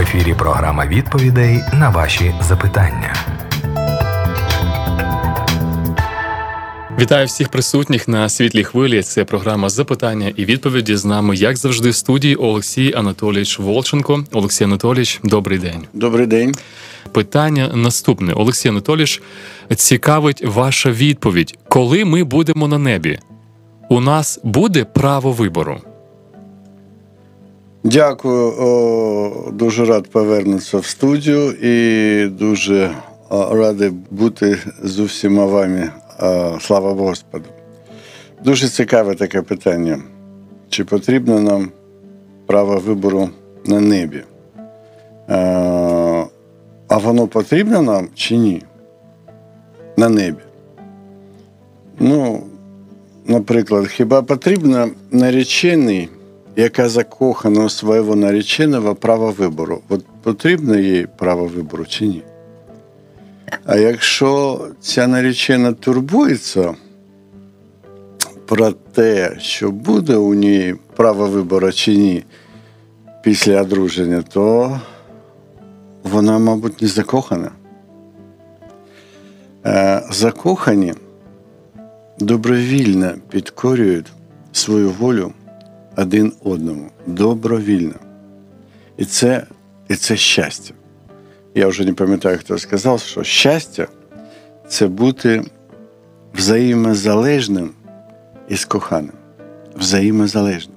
ефірі програма відповідей на ваші запитання. Вітаю всіх присутніх на світлій хвилі. Це програма запитання і відповіді з нами, як завжди, в студії Олексій Анатолійович Волченко. Олексій Анатолійович, добрий день. Добрий день. Питання наступне. Олексій Анатолійович, цікавить ваша відповідь. Коли ми будемо на небі? У нас буде право вибору. Дякую. Дуже рад повернутися в студію і дуже радий бути з усіма вами. Слава Господу. Дуже цікаве таке питання. Чи потрібно нам право вибору на небі? А воно потрібно нам чи ні? На небі? Ну, наприклад, хіба потрібно наречений? Яка закохана у свого нареченого право вибору. От потрібно їй право вибору чи ні? А якщо ця наречена турбується про те, що буде у ній право вибору чи ні після одруження, то вона, мабуть, не закохана. Е, закохані добровільно підкорюють свою волю один одному добровільно. І це, І це щастя. Я вже не пам'ятаю, хто сказав, що щастя це бути взаємозалежним із коханим. Взаємозалежним.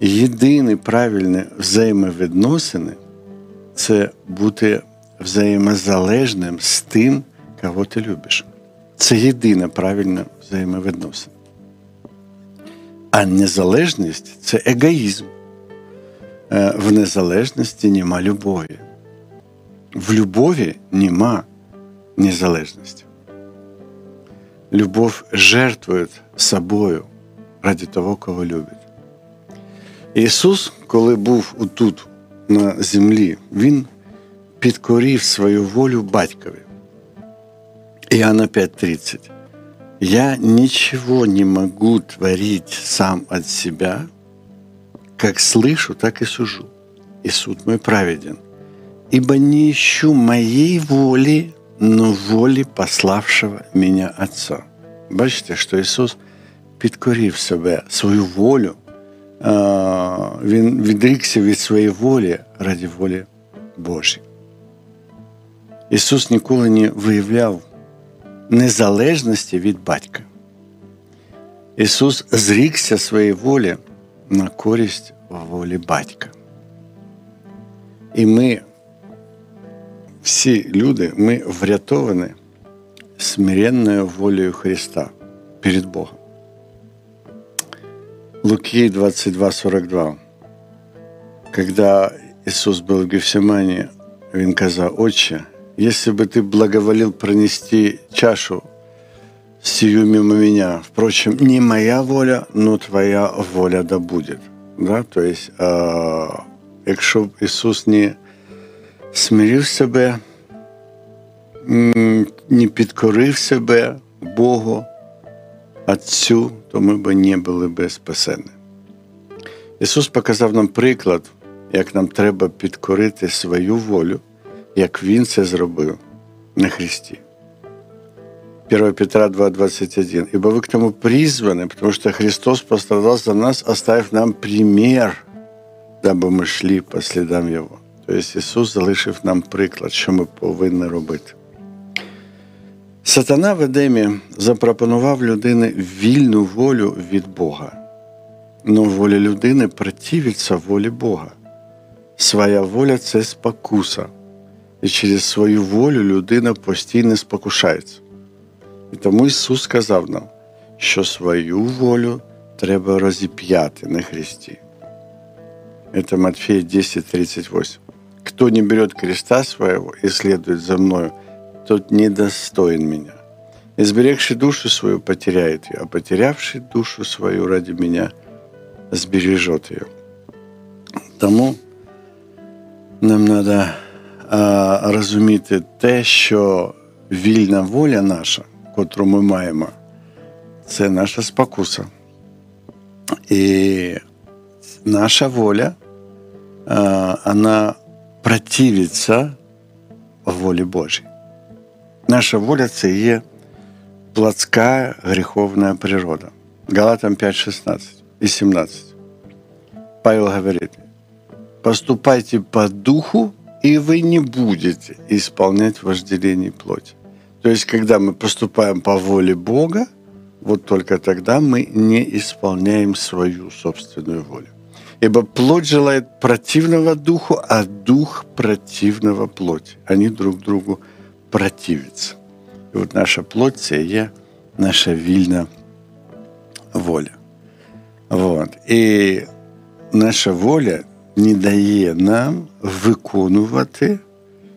Єдине правильне взаємовідносини це бути взаємозалежним з тим, кого ти любиш. Це єдине правильне взаємовідносини. А незалежність це егоїзм. Е, в незалежності нема любові. В любові нема незалежності. Любов жертвує собою ради того, кого любить. Ісус, коли був тут, на землі, Він підкорів свою волю батькові. Іоанна 5:30. Я ничего не могу творить сам от себя, как слышу, так и сужу. И суд мой праведен. Ибо не ищу моей воли, но воли пославшего меня Отца. Бачите, що Ісус підкорив себе, свою волю, Він відрікся від своєї волі ради волі Божої. Ісус ніколи не виявляв незалежності від батька. Ісус зрікся своєї волі на користь волі батька. І ми, всі люди, ми врятовані смиренною волею Христа перед Богом. Луки 22:42. Когда Ісус був в Гефсимані, Він казав, Отче, если бы ты благоволил пронести чашу сию мимо меня. Впрочем, не моя воля, но твоя воля да будет. Да? То есть, э, якщо б Ісус не смирив себе, не підкорив себе Богу, Отцю, то ми б не були б спасені. Ісус показав нам приклад, як нам треба підкорити свою волю як Він це зробив на Христі. 1 Петра 2,21. «Ибо вы к тому призваны, потому что Христос пострадал за нас, оставив нам пример, дабы ми шли по слідам Його. Тобто Ісус залишив нам приклад, що ми повинні робити. Сатана в Едемі запропонував людині вільну волю від Бога. Но воля людини противиться волі Бога. Своя воля це спокуса і через свою волю людина постійно спокушається. І тому Ісус сказав нам, що свою волю треба розіп'яти на Христі. Это Матфея 10:38. Кто не берет креста своего и следует за мною, тот недостоин меня. Изберегший душу свою потеряет ее, а потерявший душу свою ради меня сбережет ее. Тому нам надо розуміти те, що вільна воля наша, котру ми маємо, це наша спокуса. І наша воля э, она противится воле Божьей. Наша воля – це є плотская греховная природа. Галатам 5, 16 и 17. Павел говорит, поступайте по духу, и вы не будете исполнять вожделение плоти. То есть, когда мы поступаем по воле Бога, вот только тогда мы не исполняем свою собственную волю. Ибо плоть желает противного духу, а дух противного плоти. Они друг другу противятся. И вот наша плоть – це є наша вільна воля. Вот. І наша воля не дає нам виконувати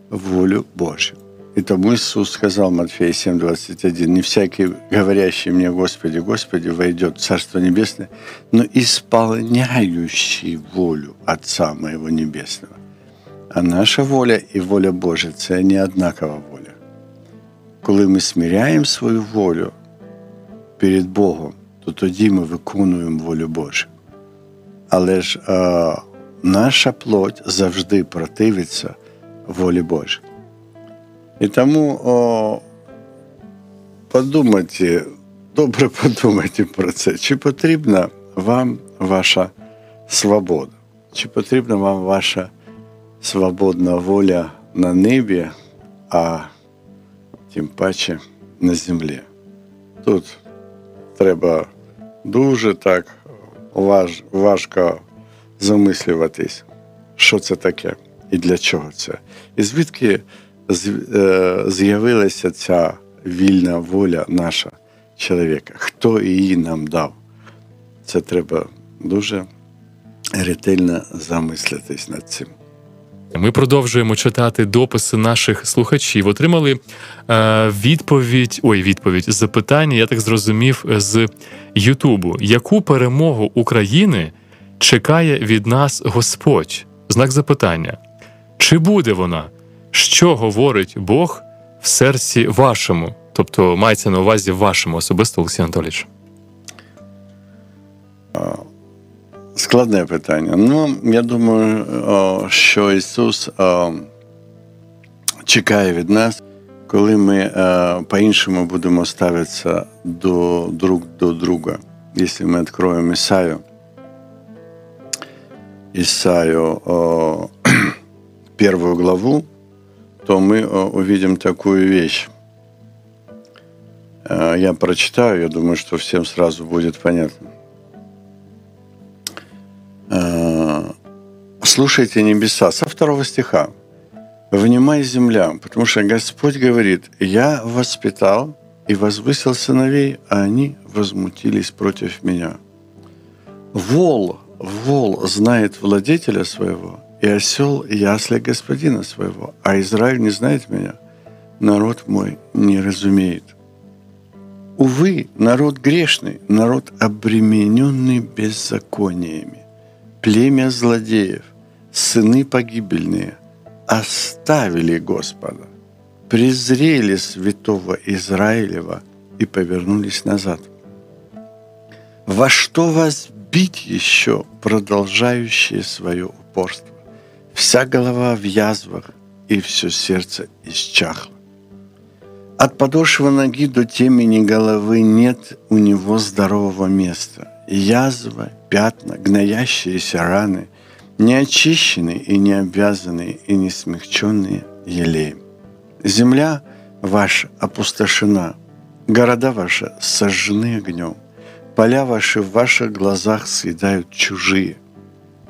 волю Божью. И тому Иисус сказал, Матфея 7:21, «Не всякий, говорящий мне, Господи, Господи, войдет в Царство Небесное, но исполняющий волю Отца Моего Небесного». А наша воля и воля Божия – це не однакова воля. Коли ми смиряємо свою волю перед Богом, то тоді ми виконуємо волю Божу. Але ж наша плоть завжди противиться волі Божій. І тому о, подумайте, добре подумайте про це, чи потрібна вам ваша свобода, чи потрібна вам ваша свободна воля на небі, а тим паче на землі. Тут треба дуже так важ, важко замислюватись, що це таке і для чого це. І звідки з'явилася ця вільна воля наша чоловіка, хто її нам дав. Це треба дуже ретельно замислитись над цим. Ми продовжуємо читати дописи наших слухачів. Отримали е, відповідь, ой, відповідь запитання, я так зрозумів, з Ютубу. Яку перемогу України чекає від нас Господь? Знак запитання. Чи буде вона? Що говорить Бог в серці вашому? Тобто мається на увазі вашому особисто, Олексій Анатолійович? Складне питання. Ну, я думаю, що Ісус чекає від нас, коли ми по-іншому будемо ставитися до друг до друга. Якщо ми відкроємо Ісаю, Исаю первую главу, то мы увидим такую вещь. Я прочитаю, я думаю, что всем сразу будет понятно. Слушайте небеса, со второго стиха. Внимай земля, потому что Господь говорит, я воспитал и возвысил сыновей, а они возмутились против меня. Вол, вол знает владетеля своего, и осел ясли господина своего, а Израиль не знает меня, народ мой не разумеет. Увы, народ грешный, народ обремененный беззакониями, племя злодеев, сыны погибельные, оставили Господа, презрели святого Израилева и повернулись назад. Во что вас бить еще, продолжающие свое упорство? Вся голова в язвах, и все сердце исчахло. От подошвы ноги до темени головы нет у него здорового места. Язва, пятна, гноящиеся раны, неочищенные и не обвязанные и не смягченные елеем. Земля ваша опустошена, города ваши сожжены огнем, поля ваши в ваших глазах съедают чужие.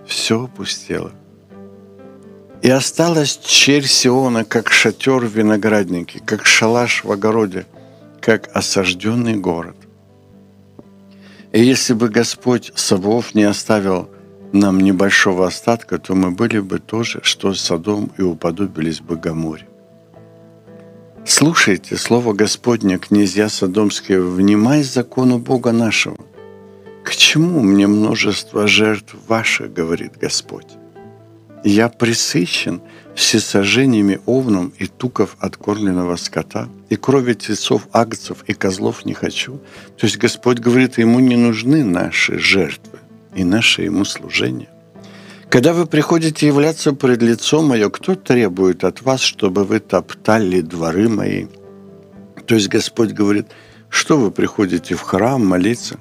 Все опустело – и осталась черь Сиона, как шатер в винограднике, как шалаш в огороде, как осажденный город. И если бы Господь Савов не оставил нам небольшого остатка, то мы были бы тоже, что Содом, и уподобились бы Гаморе. Слушайте слово Господне, князья Содомские, внимай закону Бога нашего. К чему мне множество жертв ваших, говорит Господь? Я присыщен всесожжениями овном и туков откормленного скота, и крови тельцов, агцев и козлов не хочу. То есть Господь говорит, ему не нужны наши жертвы и наше ему служение. Когда вы приходите являться пред лицом мое, кто требует от вас, чтобы вы топтали дворы мои? То есть Господь говорит, что вы приходите в храм молиться?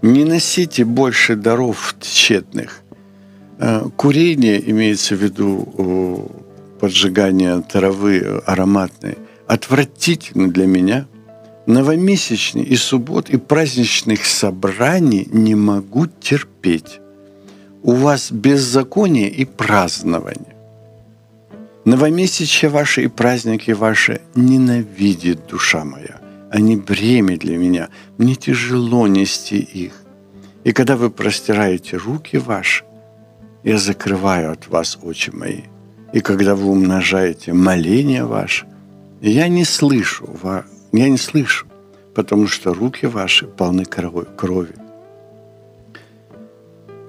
Не носите больше даров тщетных. Э, курение, имеется в виду поджигание травы ароматной, отвратительно для меня. Новомесячные и суббот, и праздничных собраний не могу терпеть. У вас беззаконие и празднование. Новомесячья ваши и праздники ваши ненавидит душа моя. Они бремя для меня. Мне тяжело нести их. И когда вы простираете руки ваши, я закрываю от вас очи мои. И когда вы умножаете моления ваши, я не слышу, я не слышу, потому что руки ваши полны крови.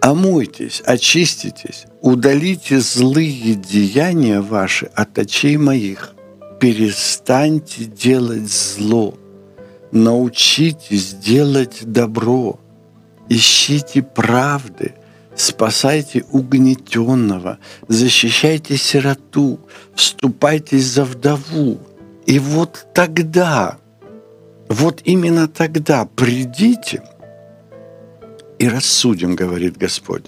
Омойтесь, очиститесь, удалите злые деяния ваши от очей моих. Перестаньте делать зло. Научитесь делать добро. Ищите правды. Спасайте угнетенного, защищайте сироту, вступайтесь за вдову, и вот тогда, вот именно тогда придите и рассудим, говорит Господь.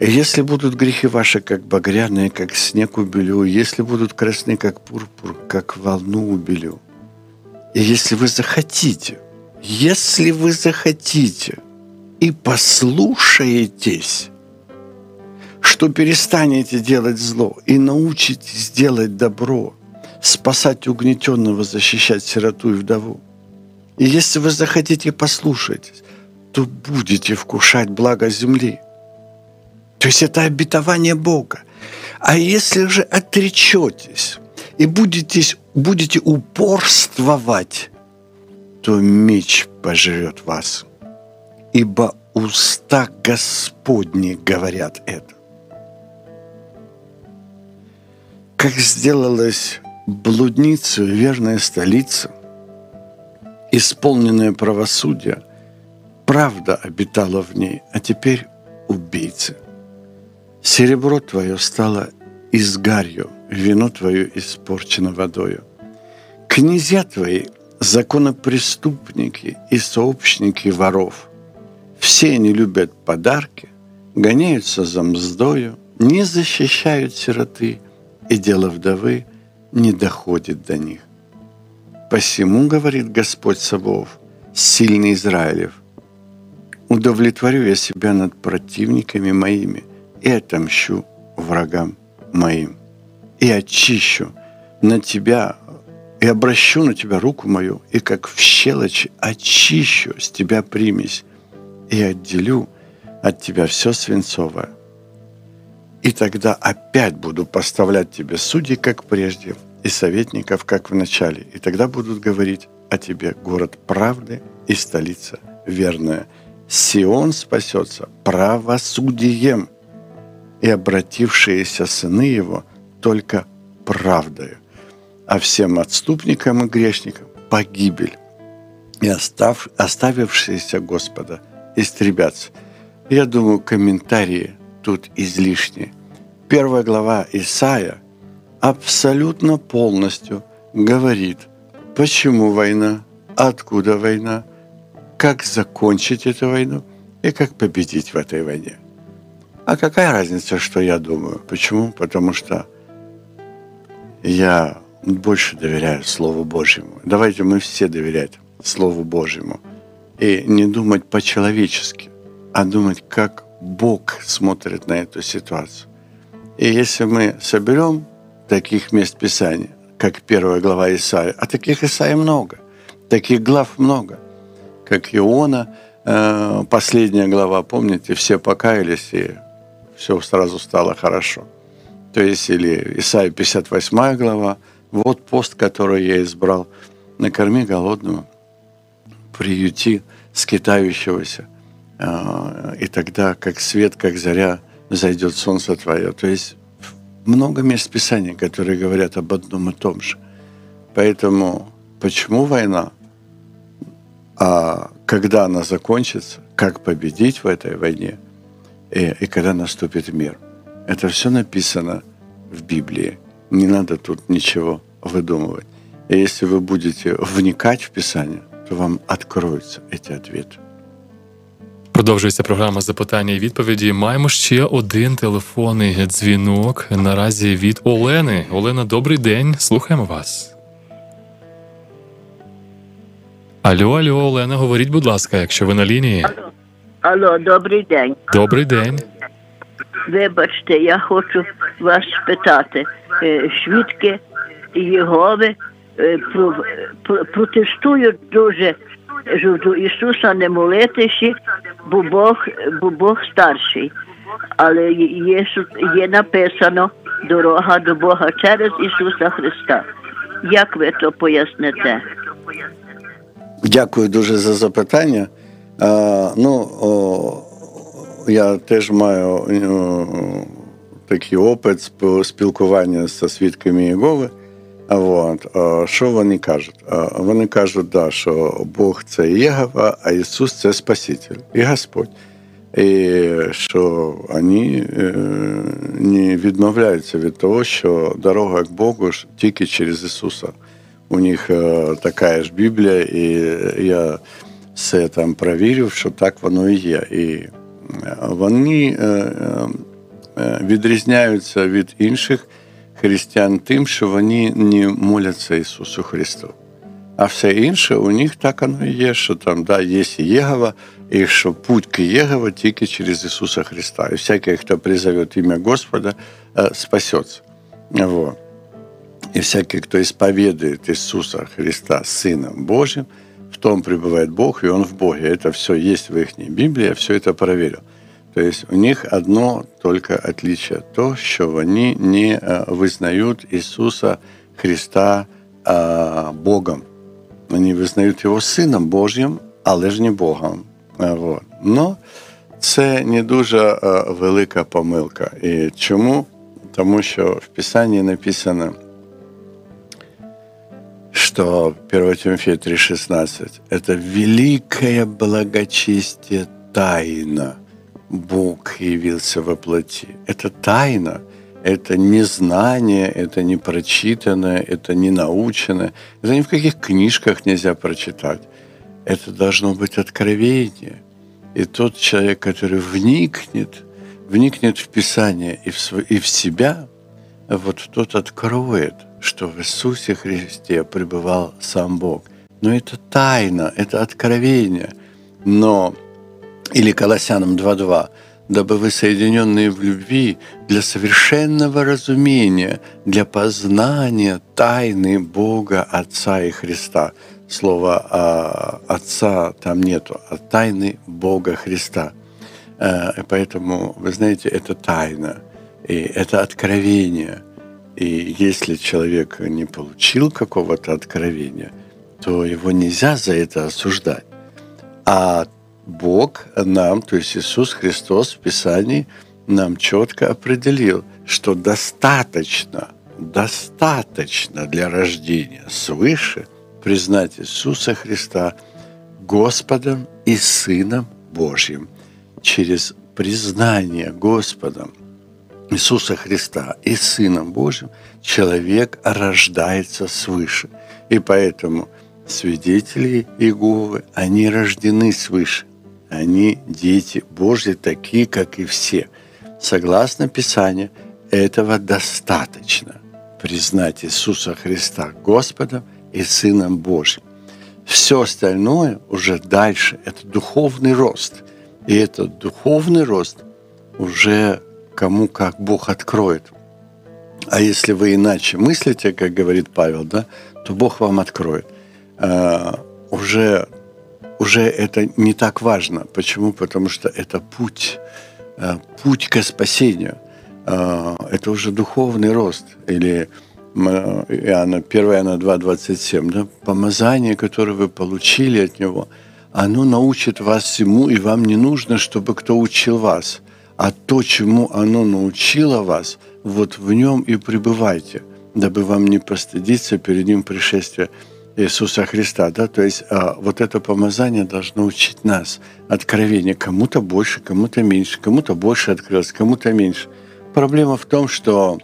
И если будут грехи ваши, как багряные, как снег убелю, если будут красны, как пурпур, как волну убелю, и если вы захотите, если вы захотите и послушаетесь, что перестанете делать зло и научитесь делать добро – спасать угнетенного, защищать сироту и вдову. И если вы захотите послушать, то будете вкушать благо земли. То есть это обетование Бога. А если же отречетесь и будете, будете упорствовать, то меч пожрет вас. Ибо уста Господни говорят это. Как сделалось блудница, верная столица, исполненное правосудие, правда обитала в ней, а теперь убийцы. Серебро твое стало изгарью, вино твое испорчено водою. Князья твои – законопреступники и сообщники воров. Все они любят подарки, гоняются за мздою, не защищают сироты и дело вдовы – не доходит до них. Посему, говорит Господь Савов, сильный Израилев, удовлетворю я себя над противниками моими и отомщу врагам моим, и очищу на тебя, и обращу на тебя руку мою, и как в щелочи очищу с тебя примесь, и отделю от тебя все свинцовое – и тогда опять буду поставлять тебе судей, как прежде, и советников, как в начале. И тогда будут говорить о тебе город правды и столица верная. Сион спасется правосудием, и обратившиеся сыны его только правдою, а всем отступникам и грешникам погибель, и остав, оставившиеся Господа истребятся. Я думаю, комментарии – тут излишне. Первая глава Исаия абсолютно полностью говорит, почему война, откуда война, как закончить эту войну и как победить в этой войне. А какая разница, что я думаю? Почему? Потому что я больше доверяю Слову Божьему. Давайте мы все доверять Слову Божьему. И не думать по-человечески, а думать, как Бог смотрит на эту ситуацию. И если мы соберем таких мест Писания, как первая глава Исаия, а таких Исаия много, таких глав много, как Иона, э, последняя глава, помните, все покаялись, и все сразу стало хорошо. То есть, или Исаия 58 глава, вот пост, который я избрал, накорми голодного, приюти скитающегося, а, и тогда, как свет, как заря, зайдет солнце твое. То есть много мест Писания, которые говорят об одном и том же. Поэтому почему война? А когда она закончится, как победить в этой войне, и, и когда наступит мир. Это все написано в Библии. Не надо тут ничего выдумывать. И если вы будете вникать в Писание, то вам откроются эти ответы. Продовжується програма запитання і відповіді. Маємо ще один телефонний дзвінок наразі від Олени. Олена, добрий день. Слухаємо вас. Алло, алло, Олена, говоріть, будь ласка, якщо ви на лінії. Алло, добрий день. Добрий день. Вибачте, я хочу вас спитати. Е, Свідки Єгови е, про- про- протестують дуже щоб до Ісуса не молитися, бо Бог, бо Бог старший. Але є, є написано дорога до Бога через Ісуса Христа. Як ви то поясните? Дякую дуже за запитання. Ну, я теж маю о, такий опит спіл- спілкування зі свідками Єгови. От, що вони кажуть? Вони кажуть, да, що Бог це Єгова, а Ісус це Спаситель і Господь. І що вони е, не відмовляються від того, що дорога к Богу тільки через Ісуса. У них е, така ж Біблія, і я все там провірив, що так воно і є. І е, вони е, е, відрізняються від інших християн тим, що вони не моляться Ісусу Христу. А все інше у них так воно і є, що там да, є і Єгова, і що путь к Єгова тільки через Ісуса Христа. І всякий, хто призове ім'я Господа, е, спасеться. Вот. И всякий, кто исповедует Иисуса Христа Сыном Божьим, в том пребывает Бог, и Он в Боге. Это все есть в их Библии, я все это проверил. То есть у них одно только отличие, то, що вони не э, визнають Ісуса Христа э, Богом. Вони визнають Його Сином Божим, але ж не Богом. Э, Вот. Но це не дуже е, велика помилка. І чому? Тому що в Писанні написано, что 1 Тимофея 3,16 – это великое благочестие тайна. Бог явился во плоти. Это тайна, это не знание, это не прочитанное, это не наученное. Это ни в каких книжках нельзя прочитать. Это должно быть откровение. И тот человек, который вникнет, вникнет в Писание и в, св- и в себя, вот тот откроет, что в Иисусе Христе пребывал сам Бог. Но это тайна, это откровение. Но, или Колоссянам 2.2, дабы вы, соединенные в любви, для совершенного разумения, для познания тайны Бога, Отца и Христа. Слова а, «Отца» там нету, а тайны Бога Христа. И Поэтому, вы знаете, это тайна, и это откровение. И если человек не получил какого-то откровения, то его нельзя за это осуждать. А Бог нам, то есть Иисус Христос в Писании нам четко определил, что достаточно, достаточно для рождения свыше признать Иисуса Христа Господом и Сыном Божьим через признание Господом Иисуса Христа и Сыном Божьим человек рождается свыше. И поэтому свидетели Иеговы, они рождены свыше. Они дети Божьи, такие, как и все. Согласно Писанию, этого достаточно признать Иисуса Христа Господом и Сыном Божьим. Все остальное уже дальше – это духовный рост. И этот духовный рост уже кому как Бог откроет. А если вы иначе мыслите, как говорит Павел, да, то Бог вам откроет. А, уже, уже это не так важно. Почему? Потому что это путь, а, путь к спасению. А, это уже духовный рост. Или Иоанна, 1 Иоанна 2, 27, да, помазание, которое вы получили от Него, оно научит вас всему, и вам не нужно, чтобы кто учил вас – а то, чему оно научило вас, вот в нем и пребывайте, дабы вам не постыдиться перед ним пришествия Иисуса Христа, да, то есть а, вот это помазание должно учить нас откровение. Кому-то больше, кому-то меньше, кому-то больше открылось, кому-то меньше. Проблема в том, что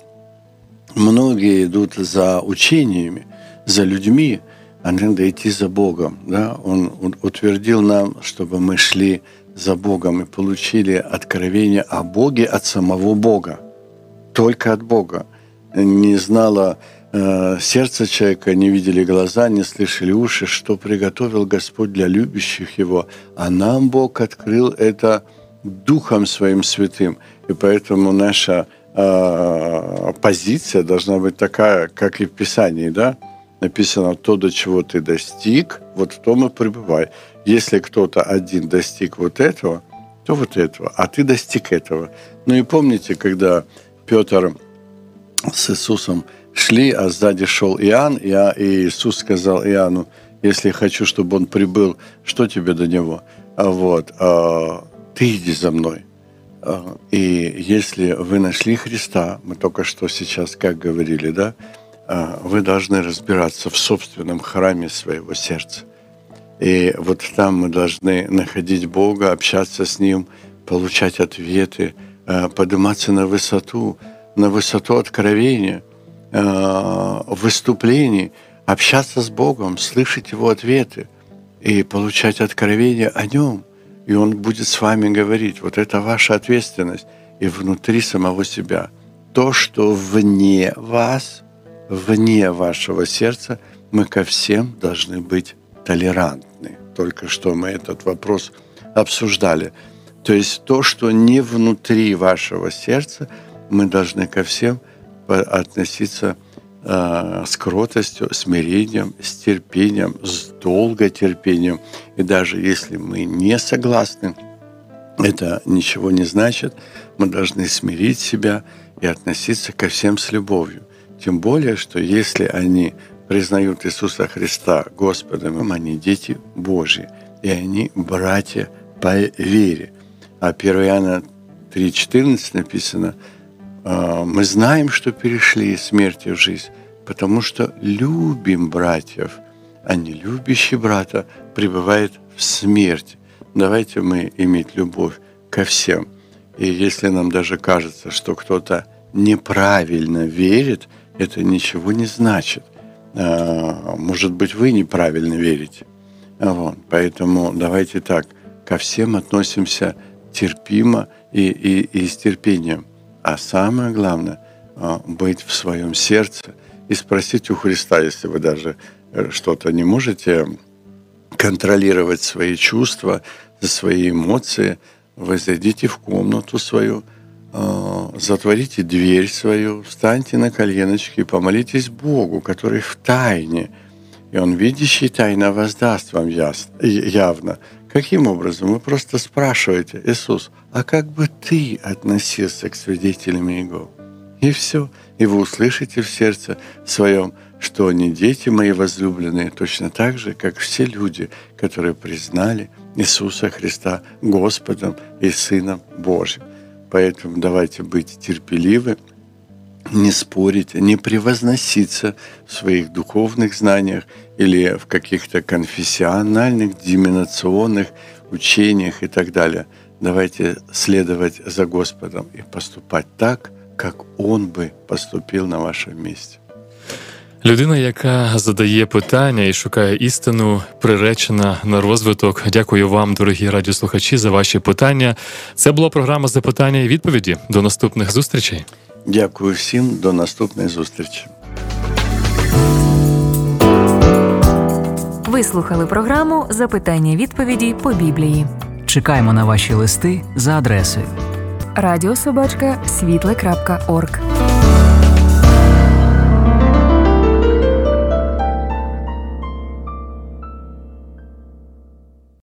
многие идут за учениями, за людьми, а надо идти за Богом. Да? Он утвердил нам, чтобы мы шли за Богом и получили откровение о Боге от самого Бога. Только от Бога. Не знала э, сердце человека, не видели глаза, не слышали уши, что приготовил Господь для любящих Его. А нам Бог открыл это Духом Своим Святым. И поэтому наша э, позиция должна быть такая, как и в Писании, да? Написано, то, до чего ты достиг, вот в том и пребывай. Если кто-то один достиг вот этого, то вот этого, а ты достиг этого. Ну и помните, когда Петр с Иисусом шли, а сзади шел Иоанн, и Иисус сказал Иоанну, если хочу, чтобы он прибыл, что тебе до него? А вот, а, ты иди за мной. А, и если вы нашли Христа, мы только что сейчас как говорили, да, вы должны разбираться в собственном храме своего сердца. И вот там мы должны находить Бога, общаться с Ним, получать ответы, подниматься на высоту, на высоту откровения, выступлений, общаться с Богом, слышать Его ответы и получать откровение о Нем. И Он будет с вами говорить. Вот это ваша ответственность. И внутри самого себя. То, что вне вас, вне вашего сердца, мы ко всем должны быть толерантны. Только что мы этот вопрос обсуждали. То есть то, что не внутри вашего сердца, мы должны ко всем относиться э, с кротостью, смирением, с терпением, с долготерпением. И даже если мы не согласны, это ничего не значит. Мы должны смирить себя и относиться ко всем с любовью. Тем более, что если они признают Иисуса Христа Господом, они дети Божьи, и они братья по вере. А 1 Иоанна 3,14 написано, «А, мы знаем, что перешли из смерти в жизнь, потому что любим братьев, а не любящий брата пребывает в смерти. Давайте мы иметь любовь ко всем. И если нам даже кажется, что кто-то неправильно верит, это ничего не значит – а, может быть, вы неправильно верите. Вот. Поэтому давайте так, ко всем относимся терпимо и, и, и с терпением. А самое главное а, – быть в своем сердце и спросить у Христа, если вы даже э, что-то не можете контролировать свои чувства, свои эмоции, вы зайдите в комнату свою – Э, затворите дверь свою, встаньте на коленочки и помолитесь Богу, который в тайне, и Он, видящий тайно, воздаст вам явно. Каким образом? Вы просто спрашиваете, Иисус, а как бы ты относился к свидетелям Его? И все. И вы услышите в сердце своем, что они дети мои возлюбленные, точно так же, как все люди, которые признали Иисуса Христа Господом и Сыном Божьим. Поэтому давайте быть терпеливы, не спорить, не превозноситься в своих духовных знаниях или в каких-то конфессиональных, деминационных учениях и так далее. Давайте следовать за Господом и поступать так, как Он бы поступил на вашем месте. Людина, яка задає питання і шукає істину, приречена на розвиток. Дякую вам, дорогі радіослухачі, за ваші питання. Це була програма запитання і відповіді. До наступних зустрічей. Дякую всім, до наступної зустрічі. Ви слухали програму Запитання відповіді по біблії. Чекаємо на ваші листи за адресою радіособачка світле.орг.